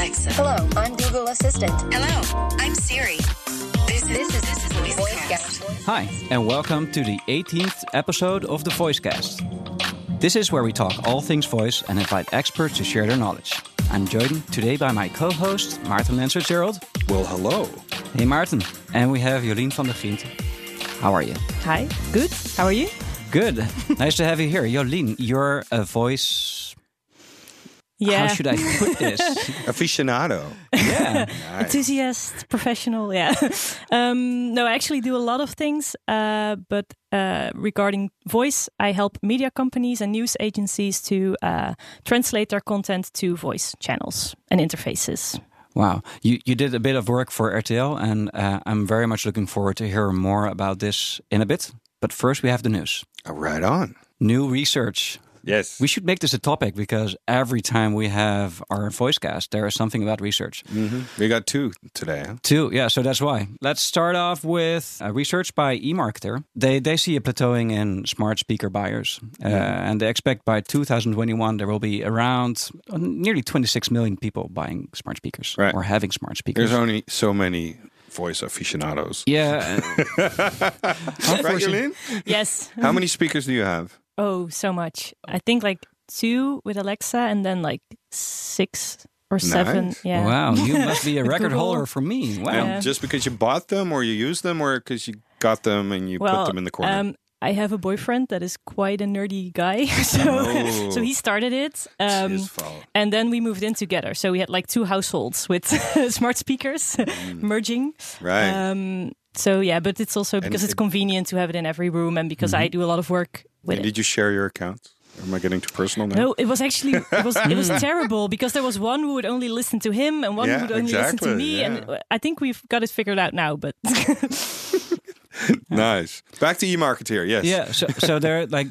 Alexa. Hello, I'm Google Assistant. Hello, I'm Siri. This is This is this is VoiceCast. VoiceCast. Hi, and welcome to the 18th episode of the VoiceCast. This is where we talk all things voice and invite experts to share their knowledge. I'm joined today by my co-host, Maarten Lens-FitzGerald. Well, hello. Hey Martin. And we have Jolien van de Griendt. How are you? Hi, good. How are you? Good. nice to have you here. Jolien, you're a voice... Yeah, How should I put this? Aficionado. yeah. Nice. enthusiast, professional. Yeah. um, no, I actually do a lot of things, uh, but uh, regarding voice, I help media companies and news agencies to uh, translate their content to voice channels and interfaces. Wow, you you did a bit of work for RTL, and uh, I'm very much looking forward to hear more about this in a bit. But first, we have the news. Right on. New research. Yes. We should make this a topic because every time we have our voice cast, there is something about research. hmm We got two today. Huh? Two, yeah, so that's why. Let's start off with uh, research by eMarketer. They they see a plateauing in smart speaker buyers, uh, and they expect by 2021 there will be around uh, nearly 26 million people buying smart speakers Right. or having smart speakers. There's only so many voice aficionados. yeah, Right. Yes. How many speakers do you have? Oh, so much. I think like two with Alexa, and then like six or seven. Nice. Yeah. Wow, you must be a record Google. holder for me. Wow. Yeah. Just because you bought them or you use them or because you got them and you Well, put them in the corner? Um, I have a boyfriend that is quite a nerdy guy, so Oh. so he started it. Um, and then we moved in together. So we had like two households with smart speakers merging. Mm. Right. Um, so yeah, but it's also because it's it- convenient to have it in every room, and because I do a lot of work with And it. did you share your accounts? Or am I getting too personal now? No, it was actually it was it was terrible because there was one who would only listen to him and one Yeah, who would only listen to me, yeah. and I think we've got it figured out now. But Nice. Back to eMarketeer. Yes. Yeah, so so there like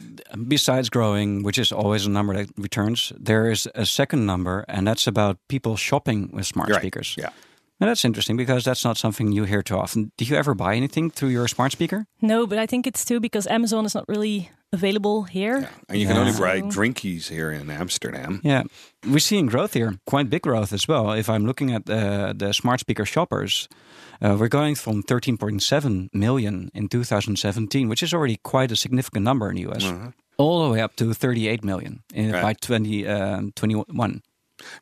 besides growing, which is always a number that returns, there is a second number, and that's about people shopping with smart Right. speakers. Yeah. And that's interesting because that's not something you hear too often. Do you ever buy anything through your smart speaker? no, but I think it's too because Amazon is not really available here. And you can only buy drinkies here in Amsterdam. Yeah, we're seeing growth here, quite big growth as well. If I'm looking at uh, the smart speaker shoppers, uh, we're going from 13.7 million in 2017, which is already quite a significant number in the US, all the way up to 38 million in, Right. by 2021.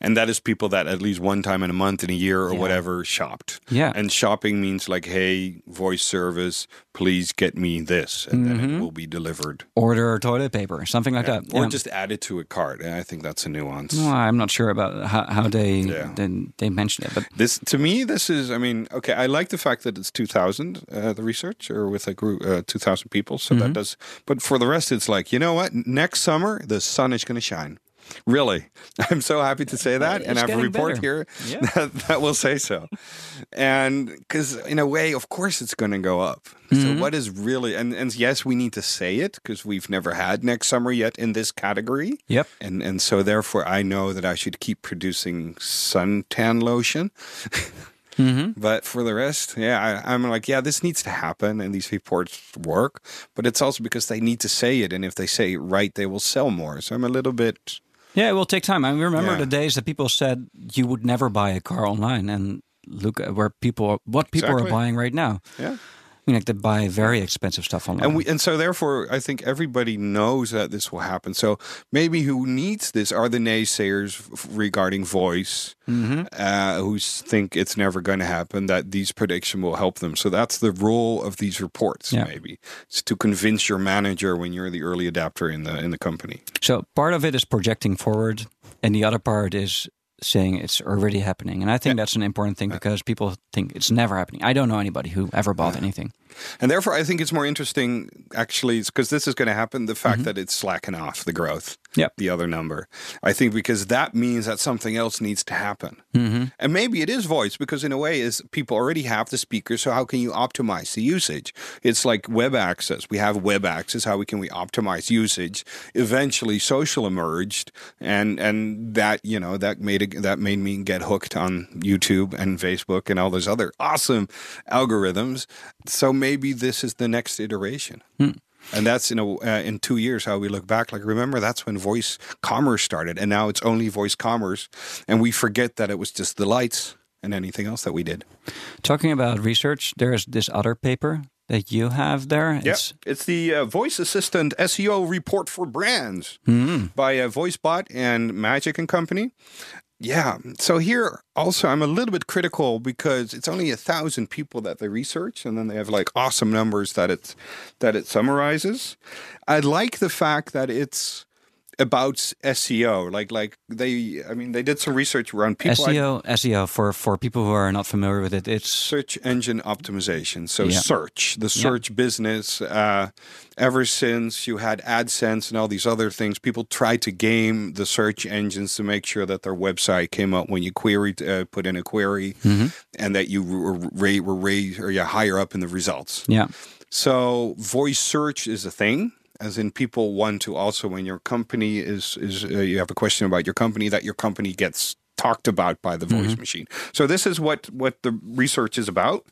And that is people that at least one time in a month, in a year, or Yeah. whatever shopped. Yeah. And shopping means like, hey, voice service, please get me this, and then it will be delivered. order toilet paper, something like that. Or Yeah. just add it to a cart. And I think that's a nuance. Well, I'm not sure about how, how they, Yeah. they they mention it, but This to me, this is. I mean, okay, I like the fact that it's 2,000, uh, the research, or with a group, uh, 2,000 people. So Mm-hmm. that does. But for the rest, it's like you know what? Next summer, the sun is going to shine. Really, I'm so happy to say that, and It's I have a report better. here Yeah. that, that will say so. And because in a way, of course, it's going to go up. Mm-hmm. So what is really? And and yes, we need to say it because we've never had next summer yet in this category. yep. And and so therefore I know that I should keep producing suntan lotion. But for the rest, yeah, I, I'm like, yeah, this needs to happen, and these reports work. But it's also because they need to say it, and if they say it right, they will sell more. So I'm a little bit, Yeah, it will take time. I remember Yeah. the days that people said you would never buy a car online, and look at where people, what people Exactly. are buying right now. yeah. Mean, like they buy very expensive stuff online. And we and so therefore, I think everybody knows that this will happen. So maybe who needs this are the naysayers regarding voice, uh, who think it's never going to happen. That these prediction will help them. So that's the role of these reports. Yeah. Maybe it's to convince your manager when you're the early adapter in the in the company. So part of it is projecting forward, and the other part is saying it's already happening. And I think that's an important thing because people think it's never happening. I don't know anybody who ever bought anything. And therefore, I think it's more interesting, actually, because this is going to happen. The fact mm-hmm. that it's slacking off the growth, Yep. the other number, I think because that means that something else needs to happen. Mm-hmm. And maybe it is voice, because in a way, is people already have the speaker. So how can you optimize the usage? It's like web access. We have web access. How can we optimize usage? Eventually, social emerged, and and that you know that made a, that made me get hooked on YouTube and Facebook and all those other awesome algorithms. So maybe this is the next iteration. And that's in a uh, in two years how we look back. Like remember, that's when voice commerce started, and now it's only voice commerce, and we forget that it was just the lights and anything else that we did. Talking about research, there's this other paper that you have there. Yeah, it's, it's the uh, Voice Assistant SEO Report for Brands mm. by uh, VoiceBot and Magic and Company. Yeah. So here also I'm a little bit critical because it's only a thousand people that they research and then they have like awesome numbers that it that it summarizes. I like the fact that it's about SEO. Like like they I mean they did some research around people SEO I, SEO for for people who are not familiar with it. It's search engine optimization. So yeah. search, the search yeah. business uh, ever since you had AdSense and all these other things, people tried to game the search engines to make sure that their website came up when you queried uh, put in a query mm-hmm. and that you were were, were raised or yeah higher up in the results. Yeah. So voice search is a thing as in people want to also when your company is is uh, you have a question about your company that your company gets talked about by the voice mm-hmm. machine. So this is what what the research is about.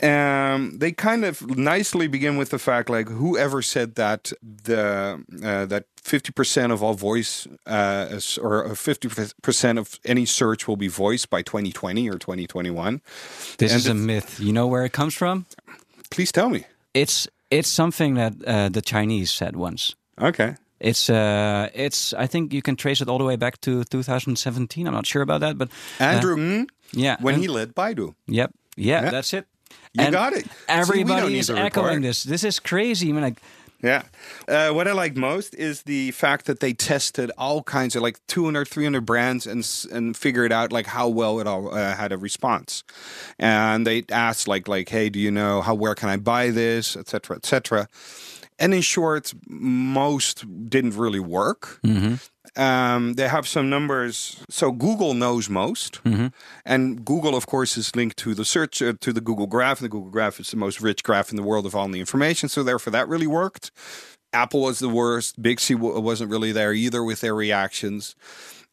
Um, they kind of nicely begin with the fact like whoever said that the uh, that fifty percent of all voice uh, or fifty percent of any search will be voice by twenty twenty or twenty twenty one. This and is a myth. You know where it comes from? Please tell me. It's it's something that uh, the Chinese said once. Okay. It's uh, it's. I think you can trace it all the way back to 2017. I'm not sure about that, but uh, Andrew, uh, yeah, when and, he led Baidu. Yep. Yeah, yeah. that's it. You and got it. Everybody See, is echoing this. This is crazy. I mean, like. Yeah. Uh, what I like most is the fact that they tested all kinds of like 200, 300 brands and and figured out like how well it all uh, had a response. And they asked like like, hey, do you know how where can I buy this, etc., etc. And in short, most didn't really work. Mm-hmm. Um, they have some numbers. So Google knows most, mm-hmm. and Google, of course, is linked to the search uh, to the Google Graph. And the Google Graph is the most rich graph in the world of all the information. So therefore, that really worked. Apple was the worst. Bixby wasn't really there either with their reactions.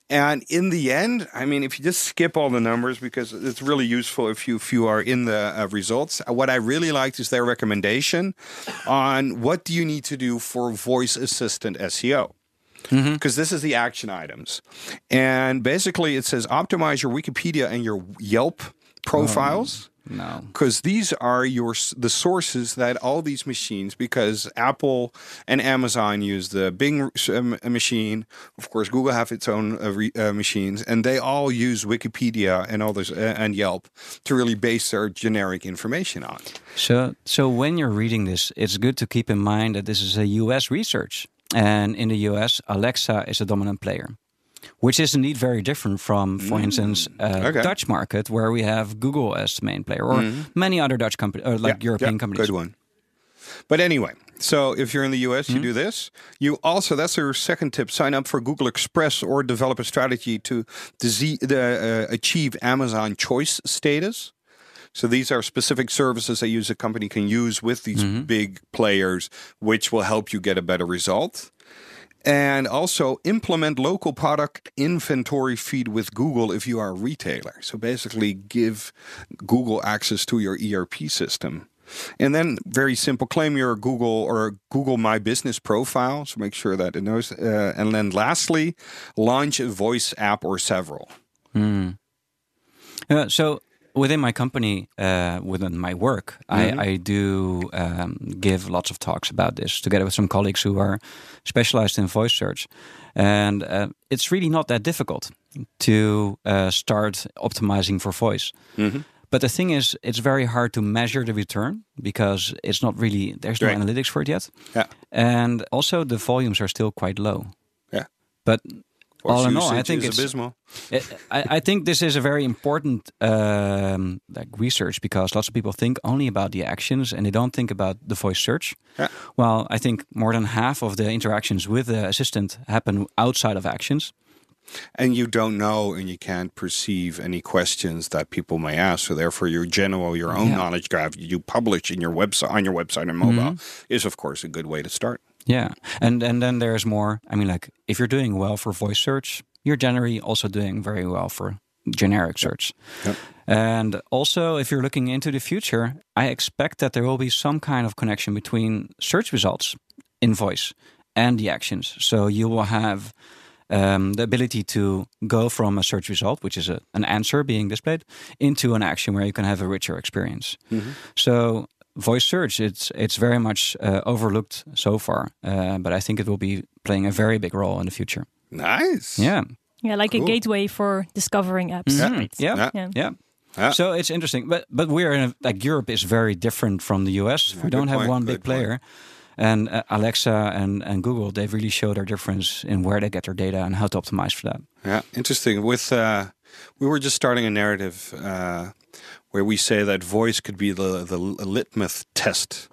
And in the end, I mean, if you just skip all the numbers because it's really useful if you if you are in the uh, results. What I really liked is their recommendation on what do you need to do for voice assistant SEO because mm-hmm. this is the action items. And basically, it says optimize your Wikipedia and your Yelp profiles. Um, no, because these are your the sources that all these machines. Because Apple and Amazon use the Bing machine, of course, Google have its own uh, re, uh, machines, and they all use Wikipedia and all this uh, and Yelp to really base their generic information on. So, so when you're reading this, it's good to keep in mind that this is a U.S. research. And in the US, Alexa is a dominant player, which is indeed very different from, for mm. instance, uh, okay. Dutch market where we have Google as the main player, or mm. many other Dutch companies, or like yeah, European yeah, companies. Good one. But anyway, so if you're in the US, you mm-hmm. do this. You also that's your second tip: sign up for Google Express or develop a strategy to, uh, achieve Amazon Choice status. So these are specific services that use a company can use with these mm-hmm. big players, which will help you get a better result. And also implement local product inventory feed with Google if you are a retailer. So basically, give Google access to your ERP system. And then, very simple, claim your Google or Google My Business profile. So make sure that it knows. Uh, and then, lastly, launch a voice app or several. Mm. Uh, so within my company, uh, within my work, mm-hmm. I, I, do um, give lots of talks about this together with some colleagues who are specialized in voice search. And uh, it's really not that difficult to uh, start optimizing for voice. Mm-hmm. But the thing is, it's very hard to measure the return because it's not really, there's no right. analytics for it yet. Yeah. And also, the volumes are still quite low. Yeah. But all in all, I think it's abysmal. It, I, I, think this is a very important um, like research because lots of people think only about the actions and they don't think about the voice search. Yeah. Well, I think more than half of the interactions with the assistant happen outside of actions. And you don't know and you can't perceive any questions that people may ask. So therefore your general, your own yeah. knowledge graph you publish in your website on your website and mobile mm-hmm. is of course a good way to start. Yeah, and and then there's more. I mean, like if you're doing well for voice search, you're generally also doing very well for generic search. Yep. And also, if you're looking into the future, I expect that there will be some kind of connection between search results in voice and the actions. So you will have um, the ability to go from a search result, which is a, an answer being displayed, into an action where you can have a richer experience. So voice search, it's it's very much uh, overlooked so far, uh, but I think it will be playing a very big role in the future. Nice. Yeah, Yeah, like Cool. a gateway for discovering apps. Mhm. Right. yeah, Yeah. yeah. Yeah. Yeah. So it's interesting, but but we're in a, like Europe is very different from the US. we don't have point, one big good point. player, and uh, Alexa and and Google they've really showed their difference in where they get their data and how to optimize for that. Yeah, interesting. With uh, we were just starting a narrative uh, where we say that voice could be the the litmus test.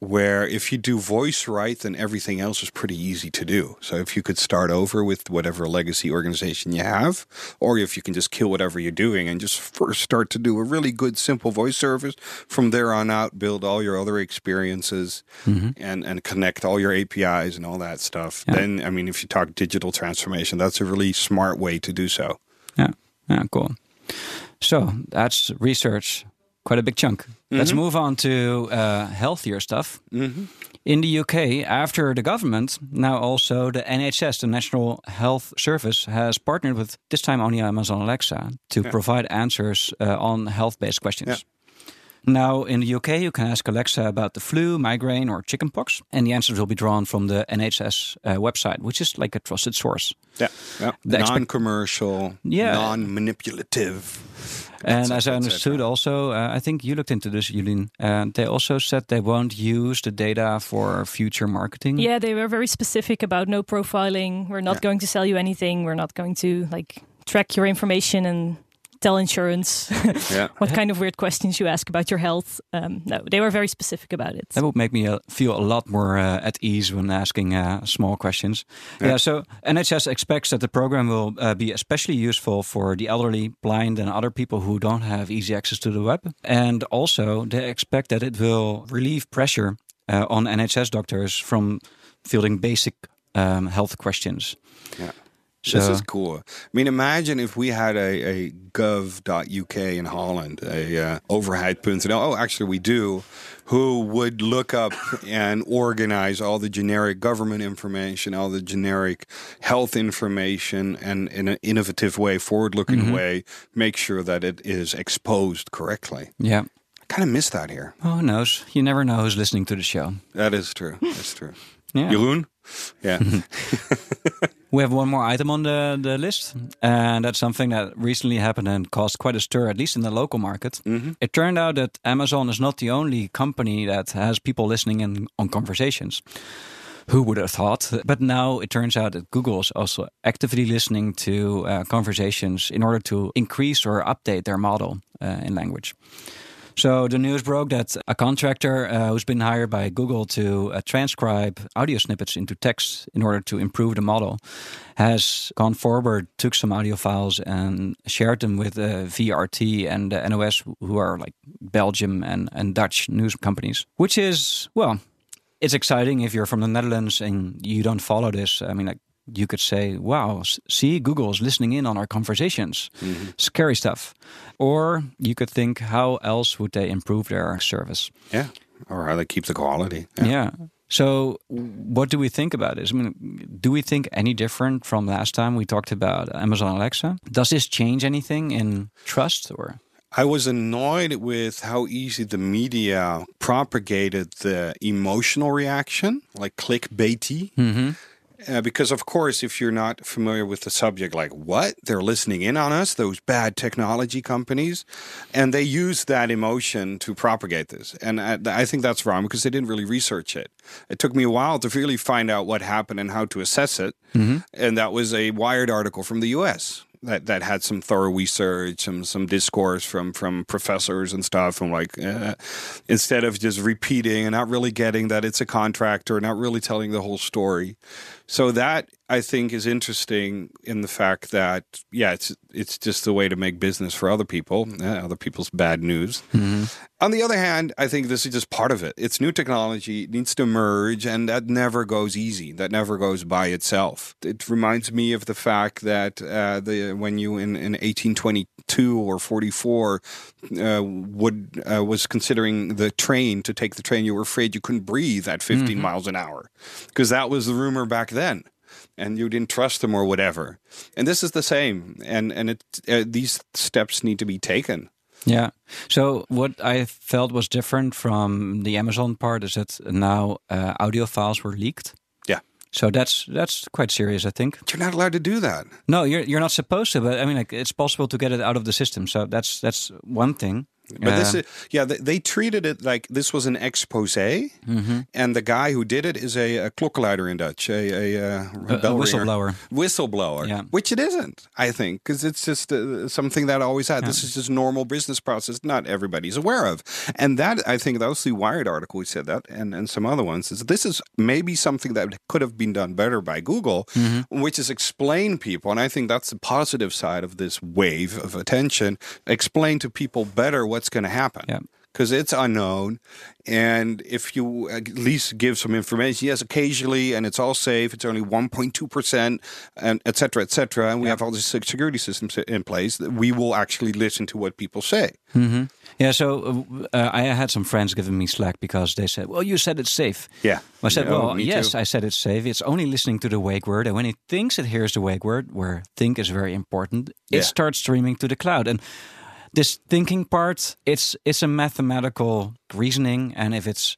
Where if you do voice right, then everything else is pretty easy to do. So if you could start over with whatever legacy organization you have, or if you can just kill whatever you're doing and just first start to do a really good, simple voice service, from there on out, build all your other experiences and and connect all your APIs and all that stuff. Then, I mean, if you talk digital transformation, that's a really smart way to do so. Yeah, yeah, cool. So that's research, quite a big chunk. Let's move on to uh, healthier stuff. In the UK, after the government, now also the NHS, the National Health Service, has partnered with this time only Amazon Alexa to provide answers uh, on health-based questions. Now, in the UK, you can ask Alexa about the flu, migraine, or chickenpox, and the answers will be drawn from the NHS uh, website, which is like a trusted source. Yeah, yeah. Non-commercial, Yeah. non-manipulative. And cetera, as I understood, cetera. also, uh, I think you looked into this, Jolien. And they also said they won't use the data for future marketing. Yeah, they were very specific about no profiling. We're not Yeah. going to sell you anything. We're not going to like track your information and tell insurance Yeah. what kind of weird questions you ask about your health. Um, no, they were very specific about it. That would make me uh, feel a lot more uh, at ease when asking uh, small questions. Yeah. so NHS expects that the program will uh, be especially useful for the elderly, blind, and other people who don't have easy access to the web. And also, they expect that it will relieve pressure uh, on NHS doctors from fielding basic um, health questions. Yeah. So, this is cool. I mean, imagine if we had a, a gov.uk in Holland, a uh, overheid.nl. Oh, actually, we do. Who would look up and organize all the generic government information, all the generic health information, and in an innovative way, forward-looking Mm-hmm. way, make sure that it is exposed correctly. yeah. I kind of miss that here. Oh, who knows? You never know who's listening to the show. That is true. That's true. Yeah. Jeroen? Yeah. We have one more item on the, the list, and that's something that recently happened and caused quite a stir, at least in the local market. It turned out that Amazon is not the only company that has people listening in on conversations. Who would have thought? But now it turns out that Google is also actively listening to uh, conversations in order to increase or update their model uh, in language. So the news broke that a contractor uh, who's been hired by Google to uh, transcribe audio snippets into text in order to improve the model has gone forward, took some audio files and shared them with uh, VRT and uh, NOS, who are like Belgium and, and Dutch news companies, which is, well, it's exciting if you're from the Netherlands and you don't follow this. I mean, like, you could say, wow, see, Google is listening in on our conversations. Mm-hmm. Scary stuff. Or you could think, how else would they improve their service? yeah. Or how they keep the quality. Yeah. So, what do we think about this? I mean, do we think any different from last time we talked about Amazon Alexa? Does this change anything in trust or? I was annoyed with how easy the media propagated the emotional reaction, like clickbaity. Mm-hmm. Uh, because, of course, if you're not familiar with the subject, like what? They're listening in on us, those bad technology companies. And they use that emotion to propagate this. And I, I think that's wrong because they didn't really research it. It took me a while to really find out what happened and how to assess it. And that was a Wired article from the US that that had some thorough research, some some discourse from from professors and stuff, and like uh, instead of just repeating and not really getting that it's a contractor, not really telling the whole story. So that I think is interesting in the fact that yeah, it's it's just the way to make business for other people, uh, other people's bad news. On the other hand, I think this is just part of it. It's new technology, it needs to merge, and that never goes easy. That never goes by itself. It reminds me of the fact that uh, the when you in, in 1822 or 44 uh, would uh, was considering the train to take the train, you were afraid you couldn't breathe at 15 miles an hour because that was the rumor back then and you didn't trust them or whatever. And this is the same, and and it uh, these steps need to be taken. Yeah. So what I felt was different from the Amazon part is that now uh, audio files were leaked. Yeah. So that's that's quite serious, I think. But you're not allowed to do that. No, you're you're not supposed to, but I mean, like, it's possible to get it out of the system. So that's that's one thing. But this is yeah, they, they treated it like this was an expose, Mm-hmm. and the guy who did it is a, a klokkenluider in Dutch, a, a, uh, a bell whistleblower. whistleblower, Yeah. which it isn't, I think, because it's just uh, something that I always had. This is just normal business process. Not everybody's aware of, and that I think that was the Wired article who said that, and and some other ones. Is this is maybe something that could have been done better by Google, which is explain people, and I think that's the positive side of this wave of attention. Explain to people better what's going to happen Yeah. because it's unknown. And if you at least give some information, yes, occasionally, and it's all safe, it's only 1.2%, and et cetera, et cetera, and we have all these security systems in place, that we will actually listen to what people say. Yeah. So uh, I had some friends giving me slack because they said, "Well, you said it's safe." Yeah. I said, No, "Well, yes, too. I said it's safe. It's only listening to the wake word, and when it thinks it hears the wake word, where think is very important, it Yeah. starts streaming to the cloud." And this thinking part, it's it's a mathematical reasoning, and if it's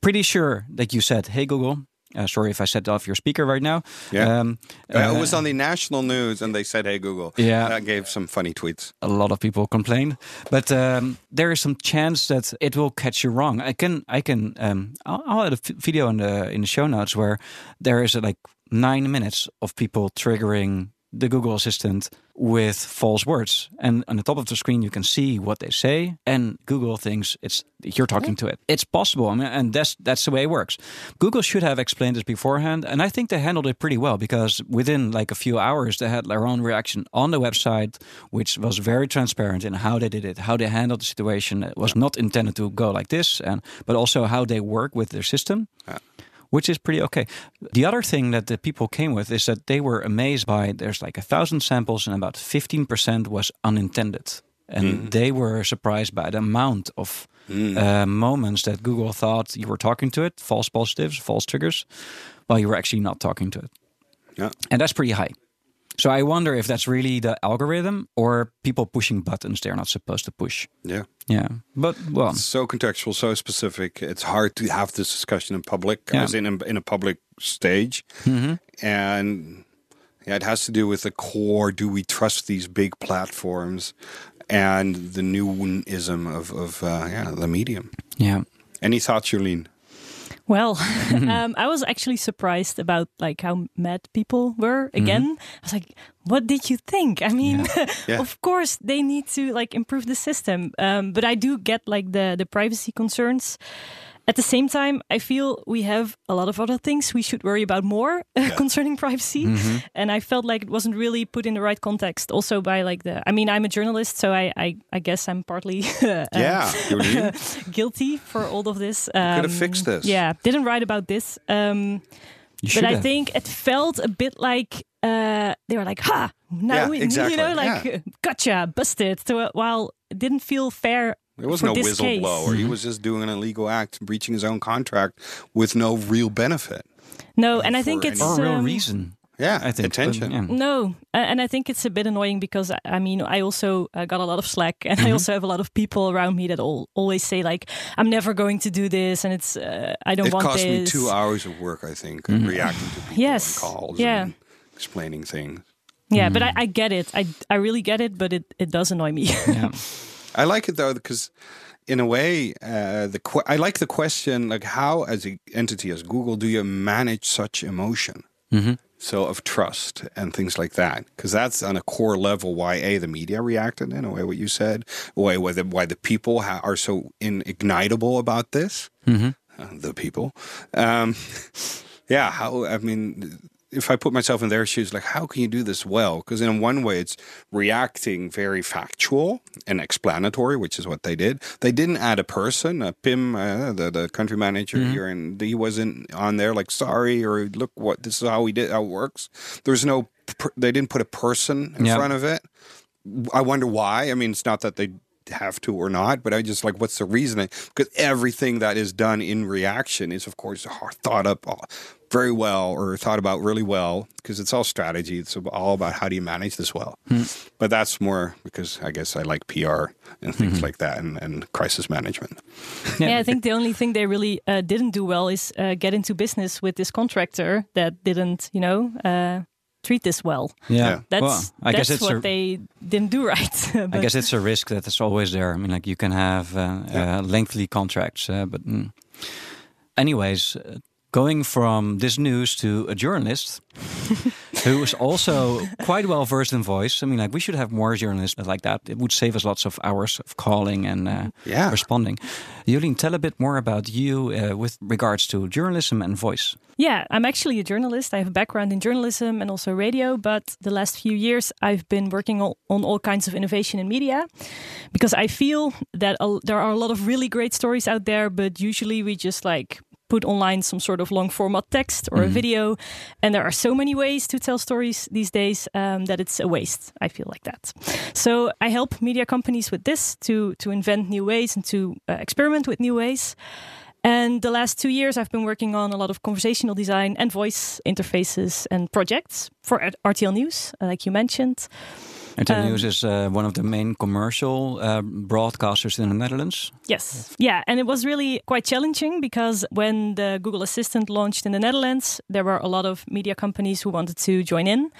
pretty sure that you said, "Hey Google," uh, sorry if I set off your speaker right now. Yeah. Um, Uh, uh, it was on the national news, and they said, hey, Google. Yeah. That gave some funny tweets. a lot of people complained, but um, there is some chance that it will catch you wrong. I can, I can, um, I'll, I'll add a f- video in the in the show notes where there is uh, like nine minutes of people triggering the Google Assistant with false words, and on the top of the screen you can see what they say, and Google thinks it's you're talking to it. It's possible, I mean, and that's that's the way it works. Google should have explained this beforehand, and I think they handled it pretty well because within like a few hours they had their own reaction on the website, which was very transparent in how they did it, how they handled the situation. It was not intended to go like this, and but also how they work with their system which is pretty okay. The other thing that the people came with is that they were amazed by there's like a thousand samples and about 15% was unintended. And they were surprised by the amount of uh, moments that Google thought you were talking to it, false positives, false triggers, while you were actually not talking to it. Yeah. And that's pretty high. So I wonder if that's really the algorithm or people pushing buttons they're not supposed to push. Yeah. Yeah. But well, so contextual, so specific. It's hard to have this discussion in public, Yeah. as in a, in a public stage, and yeah, it has to do with the core. Do we trust these big platforms and the newism of of uh, yeah the medium? yeah. Any thoughts, Jolien? Well, um, I was actually surprised about like how mad people were again. I was like, "What did you think?" I mean, Yeah. of course they need to like improve the system, um, but I do get like the the privacy concerns. At the same time, I feel we have a lot of other things we should worry about more concerning privacy, and I felt like it wasn't really put in the right context. Also, by like the, I mean, I'm a journalist, so I I, I guess I'm partly uh, yeah, guilty for all of this. Um, could have fixed this. Yeah, didn't write about this. Um, but I think it felt a bit like uh, they were like, "Ha, now Yeah, we, exactly, you know, like gotcha, busted." So, while it didn't feel fair. There was for no this case. whistleblower. He was just doing an illegal act, breaching his own contract with no real benefit. No, and I think it's or a real um, reason. Yeah, I think attention. but, yeah. No, and I think it's a bit annoying because I- I mean I also uh, got a lot of slack, and I also have a lot of people around me that all, always say like I'm never going to do this, and it's uh, I don't It want this. It cost me this. two hours of work, I think, reacting to people Yes, and calls yeah. and explaining things. Yeah, but I, I get it. I I really get it, but it, it does annoy me. Yeah. I like it though because, in a way, uh, the que- I like the question like how, as an entity as Google, do you manage such emotion? So of trust and things like that, because that's on a core level why a the media reacted in a way what you said, why why the why the people ha- are so ignitable about this, uh, the people. Um, yeah, how I mean, if I put myself in their shoes, like how can you do this well? Because in one way, it's reacting very factual and explanatory, which is what they did. They didn't add a person, a Pim, uh, the the country manager Mm-hmm. here, and he wasn't on there like sorry or look what this is how we did how it works. There's no, per, they didn't put a person in Yeah. front of it. I wonder why. I mean, it's not that they have to or not, but I just like what's the reasoning? Because everything that is done in reaction is, of course, thought up uh, very well or thought about really well because it's all strategy. It's all about how do you manage this well. But that's more because I guess I like PR and things like that and, and crisis management. Yeah, I think the only thing they really uh, didn't do well is uh, get into business with this contractor that didn't, you know, uh, treat this well. Yeah. Yeah. That's well, I that's guess it's what a, they didn't do right. I guess it's a risk that is always there. I mean, like you can have uh, uh, lengthy contracts, uh, but mm. anyways, uh, going from this news to a journalist who is also quite well versed in voice. I mean, like we should have more journalists like that. It would save us lots of hours of calling and uh, Yeah. responding. Jolien, tell a bit more about you uh, with regards to journalism and voice. Yeah, I'm actually a journalist. I have a background in journalism and also radio, but the last few years I've been working on, on all kinds of innovation in media because I feel that a, there are a lot of really great stories out there, but usually we just like put online some sort of long format text or a video. And there are so many ways to tell stories these days um, that it's a waste. I feel like that. So I help media companies with this to, to invent new ways and to uh, experiment with new ways. And the last two years, I've been working on a lot of conversational design and voice interfaces and projects for RTL News, uh, like you mentioned. RTL Um, News is uh, one of the main commercial uh, broadcasters in the Netherlands. Yes. Yeah. And it was really quite challenging because when the Google Assistant launched in the Netherlands, there were a lot of media companies who wanted to join in.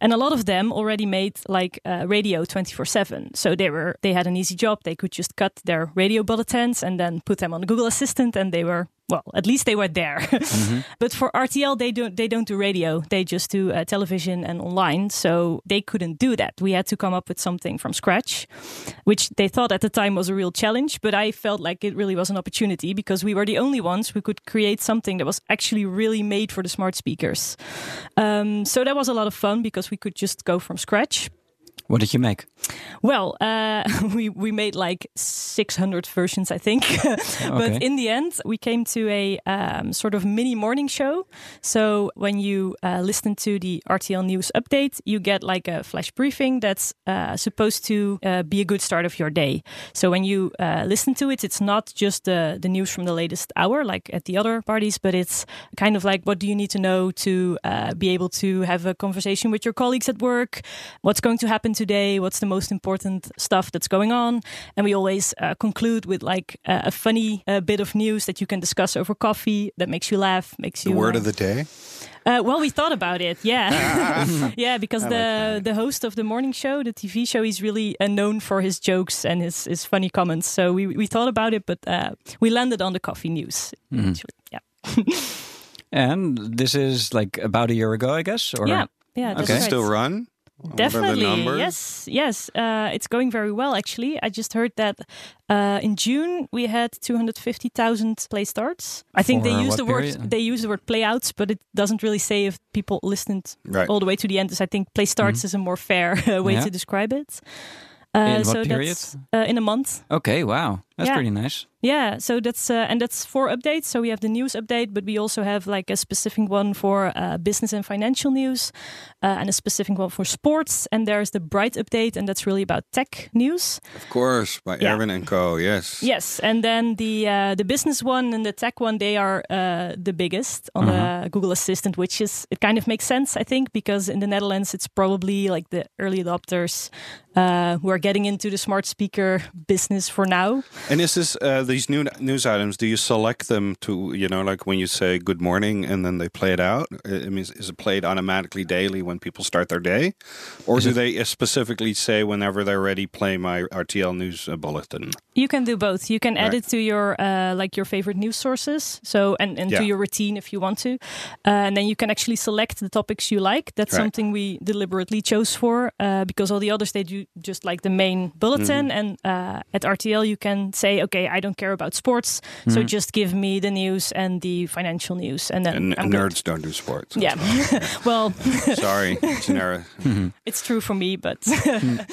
And a lot of them already made like uh, radio 24 7. So they were, they had an easy job. They could just cut their radio bulletins and then put them on the Google Assistant and they were well, at least they were there. but for RTL, they don't they don't do radio. They just do uh, television and online. So they couldn't do that. We had to come up with something from scratch, which they thought at the time was a real challenge. But I felt like it really was an opportunity because we were the only ones who could create something that was actually really made for the smart speakers. Um, so that was a lot of fun because we could just go from scratch. What did you make? Well, uh, we we made like 600 versions, I think. Okay. but in the end, we came to a um, sort of mini morning show. So when you uh, listen to the RTL News update, you get like a flash briefing that's uh, supposed to uh, be a good start of your day. So when you uh, listen to it, it's not just the the news from the latest hour, like at the other parties, but it's kind of like what do you need to know to uh, be able to have a conversation with your colleagues at work? What's going to happen today? What's the most important stuff that's going on? And we always uh, conclude with like uh, a funny uh, bit of news that you can discuss over coffee that makes you laugh, makes The you. word uh, of the day. uh, well, we thought about it, yeah, yeah, because the the host of the morning show, the TV show, he's really uh, known for his jokes and his his funny comments. So we we thought about it, but uh, we landed on the coffee news. Eventually. Yeah, And this is like about a year ago, I guess. Or yeah, yeah. That's Okay. right. Still run? What are the Definitely, yes, yes. Uh, it's going very well, actually. I just heard that uh, in June we had two hundred fifty thousand play starts. I think For they use the word they use the word playouts, but it doesn't really say if people listened Right. all the way to the end. So I think play starts is a more fair way Mm-hmm. Yeah. to describe it. Uh, In what so period? uh, in a month. Okay, wow, that's Yeah. pretty nice. Yeah, so that's uh, and that's four updates. So we have the news update, but we also have like a specific one for uh, business and financial news, uh, and a specific one for sports. And there's the Bright update, and that's really about tech news. Of course, by Yeah. Erwin and Co. Yes. Yes, and then the uh, the business one and the tech one, they are uh, the biggest on the Google Assistant, which is it kind of makes sense, I think, because in the Netherlands it's probably like the early adopters uh, who are getting into the smart speaker business for now. And is this uh, these new news items? Do you select them to you know like when you say good morning and then they play it out? I mean, is, is it played automatically daily when people start their day, or do they uh, specifically say whenever they're ready, play my RTL news uh, bulletin? You can do both. You can add Right. it to your uh, like your favorite news sources. So and, and Yeah. to your routine if you want to, uh, and then you can actually select the topics you like. That's Right. something we deliberately chose for uh, because all the others they do just like the main bulletin, Mm-hmm. and uh, at RTL you can say, okay, I don't care about sports, so Mm-hmm. just give me the news and the financial news, and then And nerds don't do sports. Yeah, well, Sorry, Genera. it's true for me, but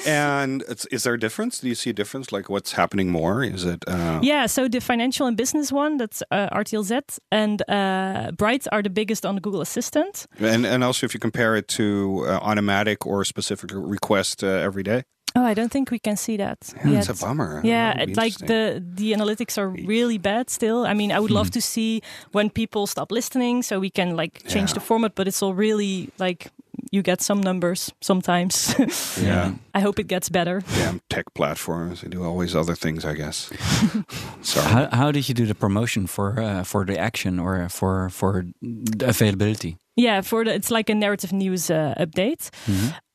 And it's, is there a difference? Do you see a difference? Like what's happening more? Is it? Uh, yeah. So the financial and business one, that's uh, RTLZ, and uh, Bright are the biggest on the Google Assistant. And and also if you compare it to uh, automatic or specific request uh, every day. Oh, I don't think we can see that. Yeah, yet. it's a bummer. Yeah, That would be it- like the the analytics are really bad still. I mean, I would love to see when people stop listening, so we can like change Yeah. the format. But it's all really like you get some numbers sometimes. yeah. I hope it gets better. Damn tech platforms. They do always other things, I guess. Sorry. How, how did you do the promotion for uh, for the action or for for the availability? Yeah, for the it's like a narrative news uh, update.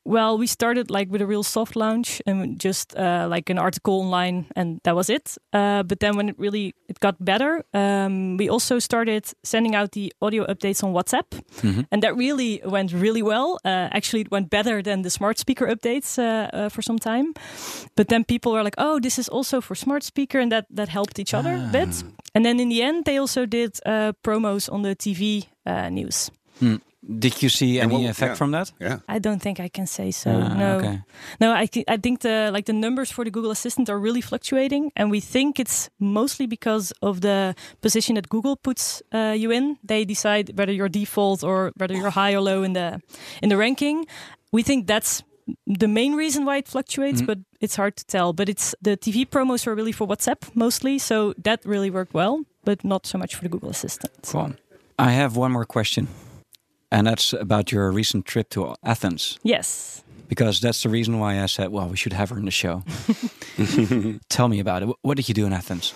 Well, we started like with a real soft launch and just uh, like an article online, and that was it. Uh, but then when it really it got better, um, we also started sending out the audio updates on WhatsApp, and that really went really well. Uh, actually, it went better than the smart speaker updates uh, uh, for some time. But then people were like, "Oh, this is also for smart speaker," and that that helped each other a bit. And then in the end, they also did uh, promos on the TV uh, news. Did you see any what- effect yeah. from that? Yeah. I don't think I can say so. Ah, no, okay. no. I thi- I think the like the numbers for the Google Assistant are really fluctuating, and we think it's mostly because of the position that Google puts uh, you in. They decide whether you're default or whether you're high or low in the in the ranking. We think that's the main reason why it fluctuates, but it's hard to tell. But it's the TV promos are really for WhatsApp mostly, so that really worked well, but not so much for the Google Assistant. Cool. I have one more question, and that's about your recent trip to Athens. Yes. Because that's the reason why I said, well, we should have her in the show. Tell me about it. What did you do in Athens?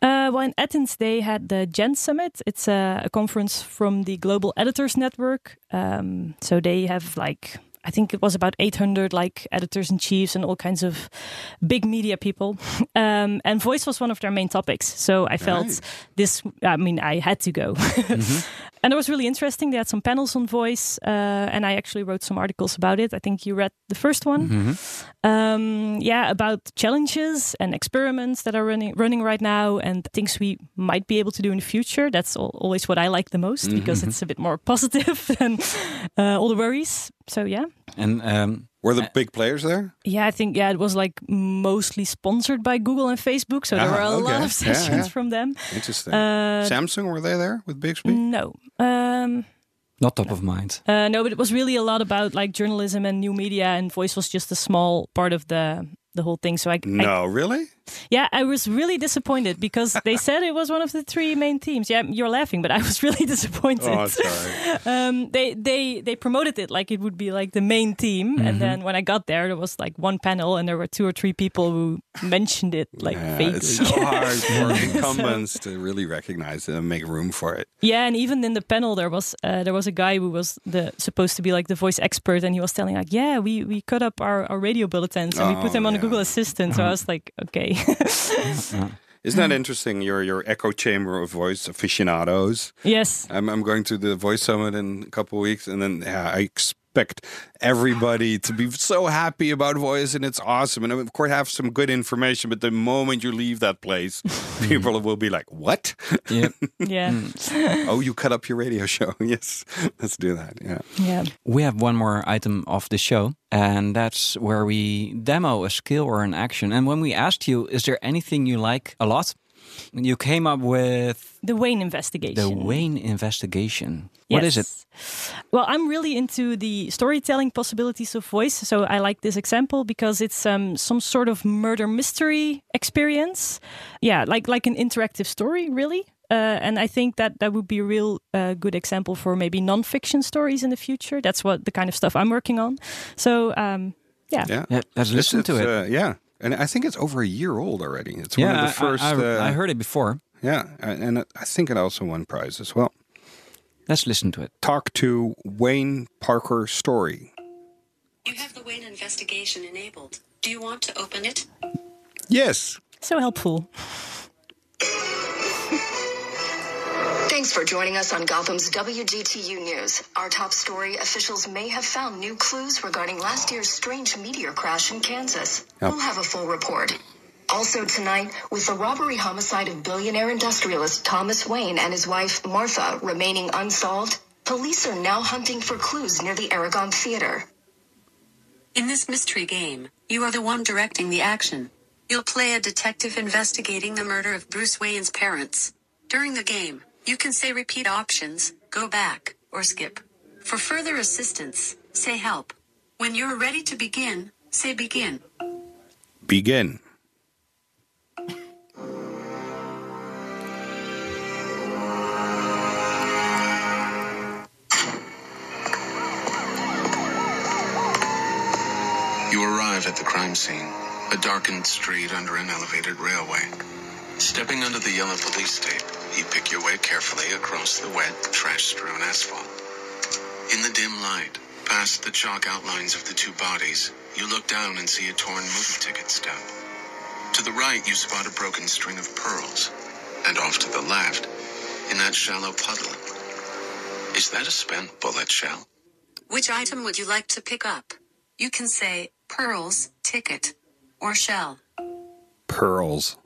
Uh, well, in Athens, they had the Gen Summit. It's a, a conference from the Global Editors Network. Um, so they have like, I think it was about 800 like editors in chiefs and all kinds of big media people. Um, and voice was one of their main topics. So I felt Right. this, I mean, I had to go. and it was really interesting. They had some panels on voice, uh, and I actually wrote some articles about it. I think you read the first one um, yeah, about challenges and experiments that are running running right now, and things we might be able to do in the future. That's al- always what I like the most because it's a bit more positive than uh, all the worries. So yeah, And um, Were the big players there? yeah, I think yeah, it was like mostly sponsored by Google and Facebook, so there Ah, were a okay. lot of sessions yeah. from them. Interesting. Uh, Samsung, were they there with Bixby? no. Um, not top of mind. Uh, no, but it was really a lot about like journalism and new media, and voice was just a small part of the the whole thing. So I, I No, really? Yeah, I was really disappointed because they said it was one of the three main themes. Yeah, you're laughing, but I was really disappointed. Oh, sorry. um, they they they promoted it like it would be like the main theme, and then when I got there, there was like one panel, and there were two or three people who mentioned it like yeah, vaguely. it's so hard for incumbents to really recognize it and make room for it. Yeah, and even in the panel, there was uh, there was a guy who was the supposed to be like the voice expert, and he was telling like, yeah, we we cut up our, our radio bulletins and we put Oh, them on yeah. a Google Assistant. So I was like, okay, Isn't that interesting? Your your echo chamber of voice aficionados. yes, I'm I'm going to the voice summit in a couple of weeks, and then yeah, I expect everybody to be so happy about voice, and it's awesome, and of course have some good information. But the moment you leave that place, hmm. people will be like, "What? Yeah. yeah, oh, you cut up your radio show? yes, let's do that." Yeah. yeah. We have one more item of the show, and that's where we demo a skill or an action. And when we asked you, is there anything you like a lot? You came up with The Wayne investigation. the Wayne investigation. What is it? Well, I'm really into the storytelling possibilities of voice. So I like this example because it's um, some sort of murder mystery experience. Yeah, like like an interactive story, really. Uh, and I think that that would be a real uh, good example for maybe non-fiction stories in the future. That's what the kind of stuff I'm working on. So um, yeah. Yeah. Yeah, let's It's- listen to it. Uh, yeah. And I think it's over a year old already. It's yeah, one of the first. I, I, uh, I heard it before. Yeah, and I think it also won prize as well. Let's listen to it. Talk to Wayne Parker Story. You have the Wayne investigation enabled. Do you want to open it? Yes. So helpful. Thanks for joining us on Gotham's WGTU News. Our top story officials may have found new clues regarding last year's strange meteor crash in Kansas. Yep. We'll have a full report. Also tonight, with the robbery homicide of billionaire industrialist Thomas Wayne and his wife Martha remaining unsolved, police are now hunting for clues near the Aragon Theater. In this mystery game, you are the one directing the action. You'll play a detective investigating the murder of Bruce Wayne's parents. During the game, you can say repeat options, go back, or skip. For further assistance, say help. When you're ready to begin, say begin. Begin. You arrive at the crime scene, a darkened street under an elevated railway. Stepping under the yellow police tape, you pick your way carefully across the wet, trash-strewn asphalt. In the dim light, past the chalk outlines of the two bodies, you look down and see a torn movie ticket stub. To the right, you spot a broken string of pearls. And off to the left, in that shallow puddle, is that a spent bullet shell? Which item would you like to pick up? You can say pearls, ticket, or shell. Pearls.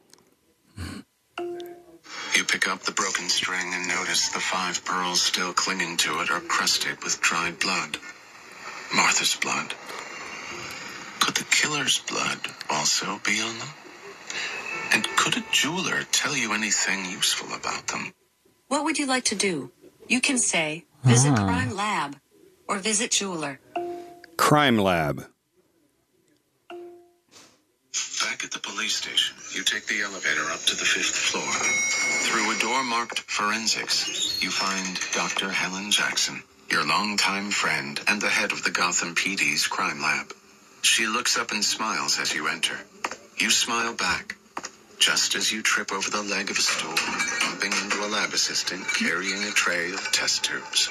You pick up the broken string and notice the five pearls still clinging to it are crusted with dried blood. Martha's blood. Could the killer's blood also be on them? And could a jeweler tell you anything useful about them? What would you like to do? You can say visit ah. crime lab or visit jeweler. Crime lab. Back at the police station, you take the elevator up to the fifth floor. Through a door marked forensics, you find Dr. Helen Jackson, your longtime friend and the head of the Gotham PD's crime lab. She looks up and smiles as you enter. You smile back, just as you trip over the leg of a stool, bumping into a lab assistant carrying a tray of test tubes.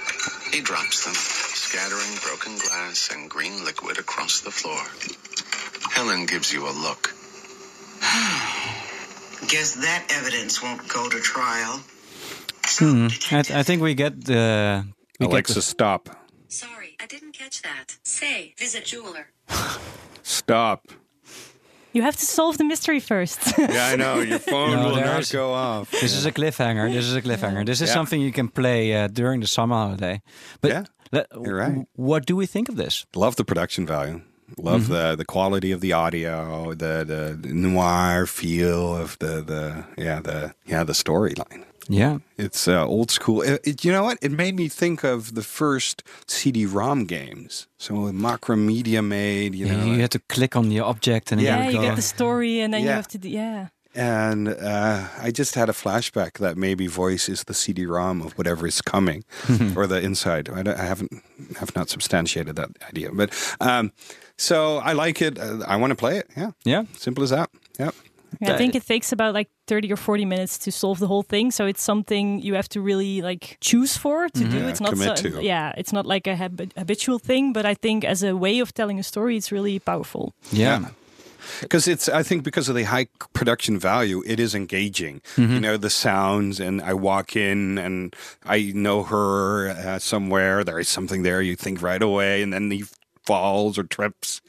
He drops them, scattering broken glass and green liquid across the floor. Helen gives you a look. Guess that evidence won't go to trial. Hmm. I, I think we get the. We Alexa, get stop. Sorry, I didn't catch that. Say visit jeweler. Stop. You have to solve the mystery first. Yeah, I know. Your phone No, will not go off. the, this is a cliffhanger. This is a cliffhanger. This is Yeah. something you can play uh, during the summer holiday. But Yeah, let- you're right. What do we think of this? Love the production value. Love Mm-hmm. the the quality of the audio, the the noir feel of the the yeah the yeah the storyline. Yeah. It's uh, old school. It, it- you know what? It made me think of the first CD-ROM games. So Macromedia made, you know, you had to click on the object and Yeah, then yeah, it you get the story, and then you have to. Do, yeah. and uh, I just had a flashback that maybe voice is the CD-ROM of whatever is coming, or the inside. I, don't- I haven't have not substantiated that idea, but um, so I like it. Uh, I want to play it. Yeah, Yeah. simple as that. Yep. Yeah, I think it takes about like 30 or 40 minutes to solve the whole thing. So it's something you have to really like choose for to do. Yeah, It's not commit so, to. yeah, it's not like a hab- habitual thing, but I think as a way of telling a story, it's really powerful. Yeah. because it's i think because of the high production value it is engaging you know the sounds and i walk in and i know her uh, somewhere there is something there you think right away and then he falls or trips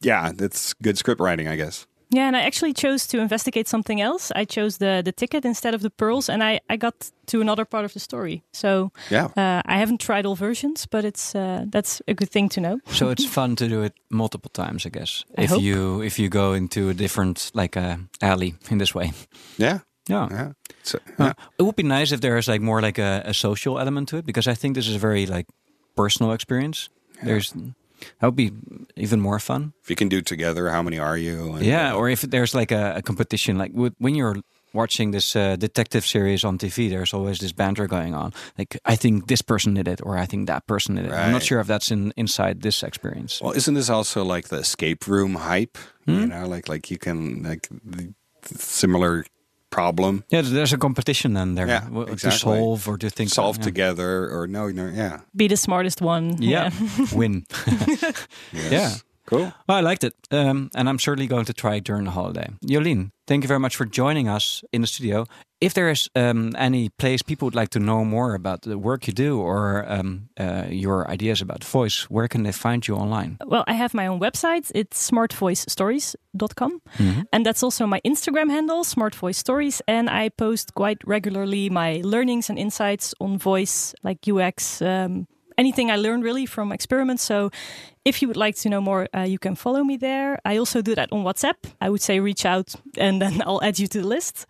yeah that's good script writing i guess Yeah, and I actually chose to investigate something else. I chose the the ticket instead of the pearls, and I I got to another part of the story. So yeah uh, I haven't tried all versions, but it's uh, that's a good thing to know. So it's fun to do it multiple times, I guess. I if hope. you if you go into a different like a alley in this way. yeah Yeah. yeah so, Uh, yeah. it would be nice if there is like more like a, a social element to it because I think this is a very like personal experience. There's that would be even more fun. if you can do it together how many are you and, Yeah, uh, or if there's like a, a competition, like when you're watching this uh, detective series on TV, there's always this banter going on. Like, I think this person did it, or I think that person did it. I'm not sure if that's in inside this experience. well isn't this also like the escape room hype Hmm? you know like like you can like the similar problem Yeah, there's a competition then there Yeah, w- to exactly. solve or to think solve yeah. together or no no yeah Be the smartest one. Yeah, win. Yes. Yeah. Cool. Well, I liked it, um, and I'm certainly going to try it during the holiday. Jolien, thank you very much for joining us in the studio. If there is um, any place people would like to know more about the work you do or um, uh, your ideas about voice, where can they find you online? Well, I have my own website. It's smartvoicestories.com. Mhm. And that's also my Instagram handle, smartvoicestories. And I post quite regularly my learnings and insights on voice, like UX, um, anything I learned really from experiments. So if you would like to know more, uh, you can follow me there. I also do that on WhatsApp. I would say reach out and then I'll add you to the list.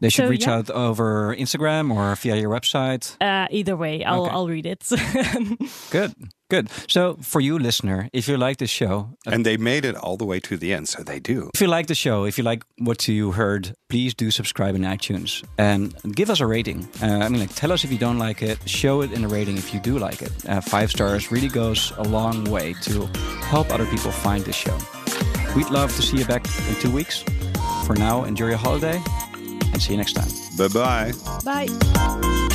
They should So, reach yeah. out over Instagram or via your website. Uh, either way, I'll, Okay. I'll read it. Good, good. So, for you, listener, if you like this show, And they made it all the way to the end, so they do. If you like the show, if you like what you heard, please do subscribe in iTunes and give us a rating. Uh, I mean, like, tell us if you don't like it. Show it in a rating if you do like it. Uh, five stars really goes a long way to help other people find this show. We'd love to see you back in two weeks. For now, enjoy your holiday and see you next time. Bye bye. Bye.